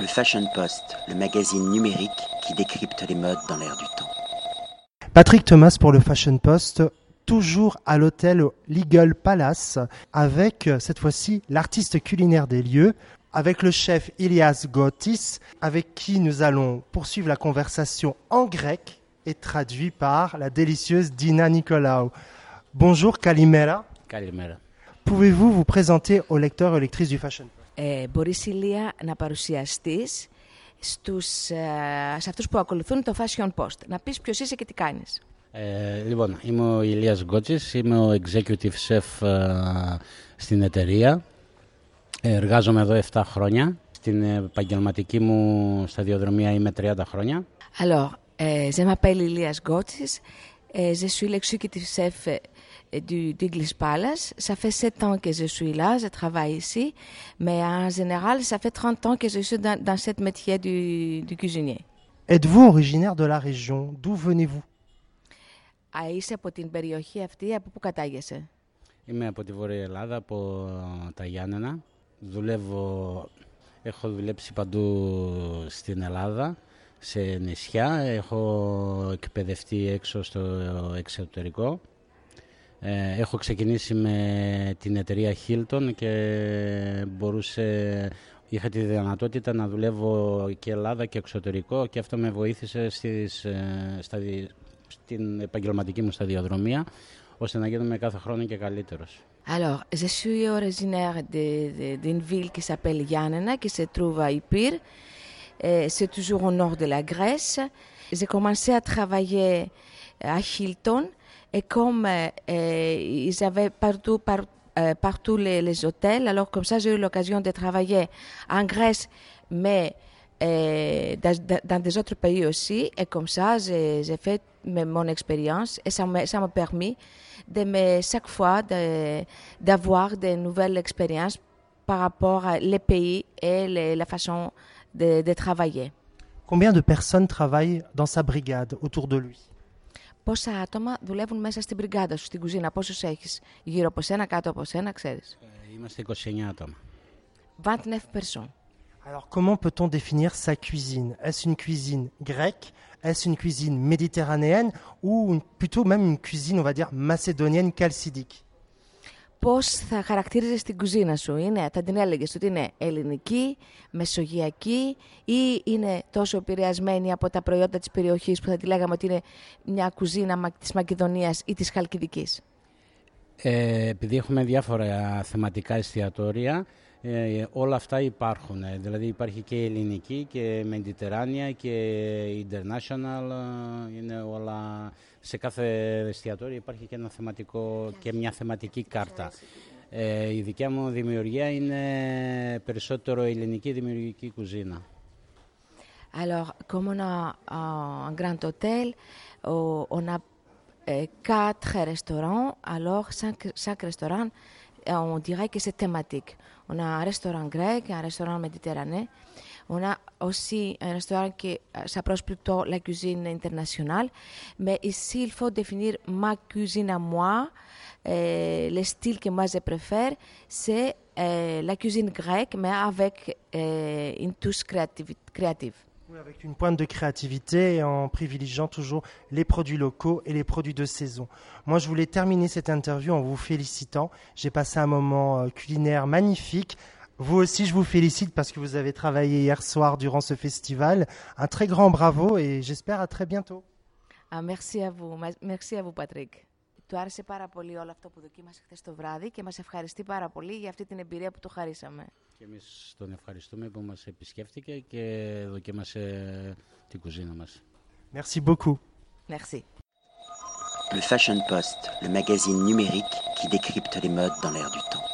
le Fashion Post, le magazine numérique qui décrypte les modes dans l'air du temps. Patrick Thomas pour le Fashion Post, toujours à l'hôtel Legal Palace, avec euh, cette fois-ci l'artiste culinaire des lieux, avec le chef Ilias Gotis, avec qui nous allons poursuivre la conversation en grec et traduit par la délicieuse Dina Nicolaou. Bonjour Kalimera. Kalimera. Pouvez-vous vous présenter aux lecteurs et lectrices du Fashion Post? Ε, μπορείς Ηλία να παρουσιαστείς στους, ε, σε αυτούς που ακολουθούν το Fashion Post. Να πεις ποιος είσαι και τι κάνεις. Ε, λοιπόν, είμαι ο Ηλίας Γκότσης, είμαι ο Executive Chef ε, στην εταιρεία. Ε, Εργάζομαι εδώ 7 χρόνια. Στην επαγγελματική μου σταδιοδρομία είμαι 30 χρόνια. Alors, euh, je m'appelle Elias Gotsis. Euh, je suis l'executive chef euh, du d'English Palace. Ça fait 7 ans que je suis là, je travaille ici. Mais en général, ça fait 30 ans que je suis dans, dans ce métier du, du cuisinier. Êtes-vous originaire de la région D'où venez-vous Α, είσαι από την περιοχή αυτή, από πού κατάγεσαι. Είμαι από τη Βόρεια Ελλάδα, από τα Γιάννενα. Δουλεύω, έχω δουλέψει παντού στην Ελλάδα, Σε νησιά. Έχω εκπαιδευτεί έξω στο εξωτερικό. Ε, έχω ξεκινήσει με την εταιρεία Hilton και μπορούσε, είχα τη δυνατότητα να δουλεύω και Ελλάδα και εξωτερικό και αυτό με βοήθησε στις, ε, στα, στην επαγγελματική μου σταδιοδρομία ώστε να γίνομαι κάθε χρόνο και καλύτερος. Alors, je suis originaire de- de- d'une ville qui s'appelle Yanina, qui se trouve à Ipir. Euh, C'est toujours au nord de la Grèce. J'ai commencé à travailler à Hilton et comme euh, euh, ils avaient partout, par- euh, partout les, hôtels, alors comme ça j'ai eu l'occasion de travailler en Grèce, mais euh, dans, dans- des autres pays aussi. Et comme ça, j'ai fait mon expérience et ça m'a permis de chaque fois d'avoir de, nouvelles expériences par rapport à les pays et la façon de, de travailler. Combien de personnes travaillent dans sa brigade autour de lui Πόσα άτομα δουλεύουν μέσα στην μπριγκάδα σου, στην κουζίνα, πόσους έχεις γύρω από σένα, κάτω από σένα, ξέρεις. Ε, Είμαστε 29 άτομα. 29 personnes. Alors comment peut-on définir sa cuisine Est-ce une cuisine grecque Est-ce une cuisine méditerranéenne Ou une- plutôt même une cuisine, on va dire, macédonienne chalcidique Πώς θα χαρακτήριζες την κουζίνα σου, είναι, θα την έλεγες ότι είναι ελληνική, μεσογειακή ή είναι τόσο επηρεασμένη από τα προϊόντα της περιοχής που θα τη λέγαμε ότι είναι μια κουζίνα Μα- της Μακεδονίας ή της Χαλκιδικής; Ε, επειδή έχουμε διάφορα θεματικά εστιατόρια, ε, όλα αυτά υπάρχουν. Ε, Δηλαδή υπάρχει και ελληνική και mediterranean και international. ε, Είναι όλα... Σε κάθε εστιατόριο υπάρχει και, ένα θεματικό, και μια θεματική κάρτα. Ε, η δικιά μου δημιουργία είναι περισσότερο ελληνική δημιουργική κουζίνα. Alors, comme on a un grand hôtel, euh, on a euh, quatre restaurants. Alors, cinq, chaque restaurant, euh, on dirait que c'est thématique. On a un restaurant grec, un restaurant méditerranéen. On a aussi un restaurant qui euh, s'approche plutôt de la cuisine internationale. Mais ici, il faut définir ma cuisine à moi. Euh, le style que moi je préfère, c'est euh, la cuisine grecque, mais avec euh, une touche créative. Avec une pointe de créativité et en privilégiant toujours les produits locaux et les produits de saison. Moi, je voulais terminer cette interview en vous félicitant. J'ai passé un moment euh, culinaire magnifique. Vous aussi, je vous félicite parce que vous avez travaillé hier soir durant ce festival. Un très grand bravo et j'espère à très bientôt. Ah, merci à vous. Merci à vous, Patrick. Του άρεσε πάρα πολύ όλο αυτό που δοκίμασε χθες το βράδυ και μας ευχαριστεί πάρα πολύ για αυτή την εμπειρία που του χαρίσαμε. Και εμείς τον ευχαριστούμε που μας επισκέφτηκε και δοκίμασε την κουζίνα μας. Merci beaucoup. Merci. Le Fashion Post, le magazine numérique qui décrypte les modes dans l'air du temps.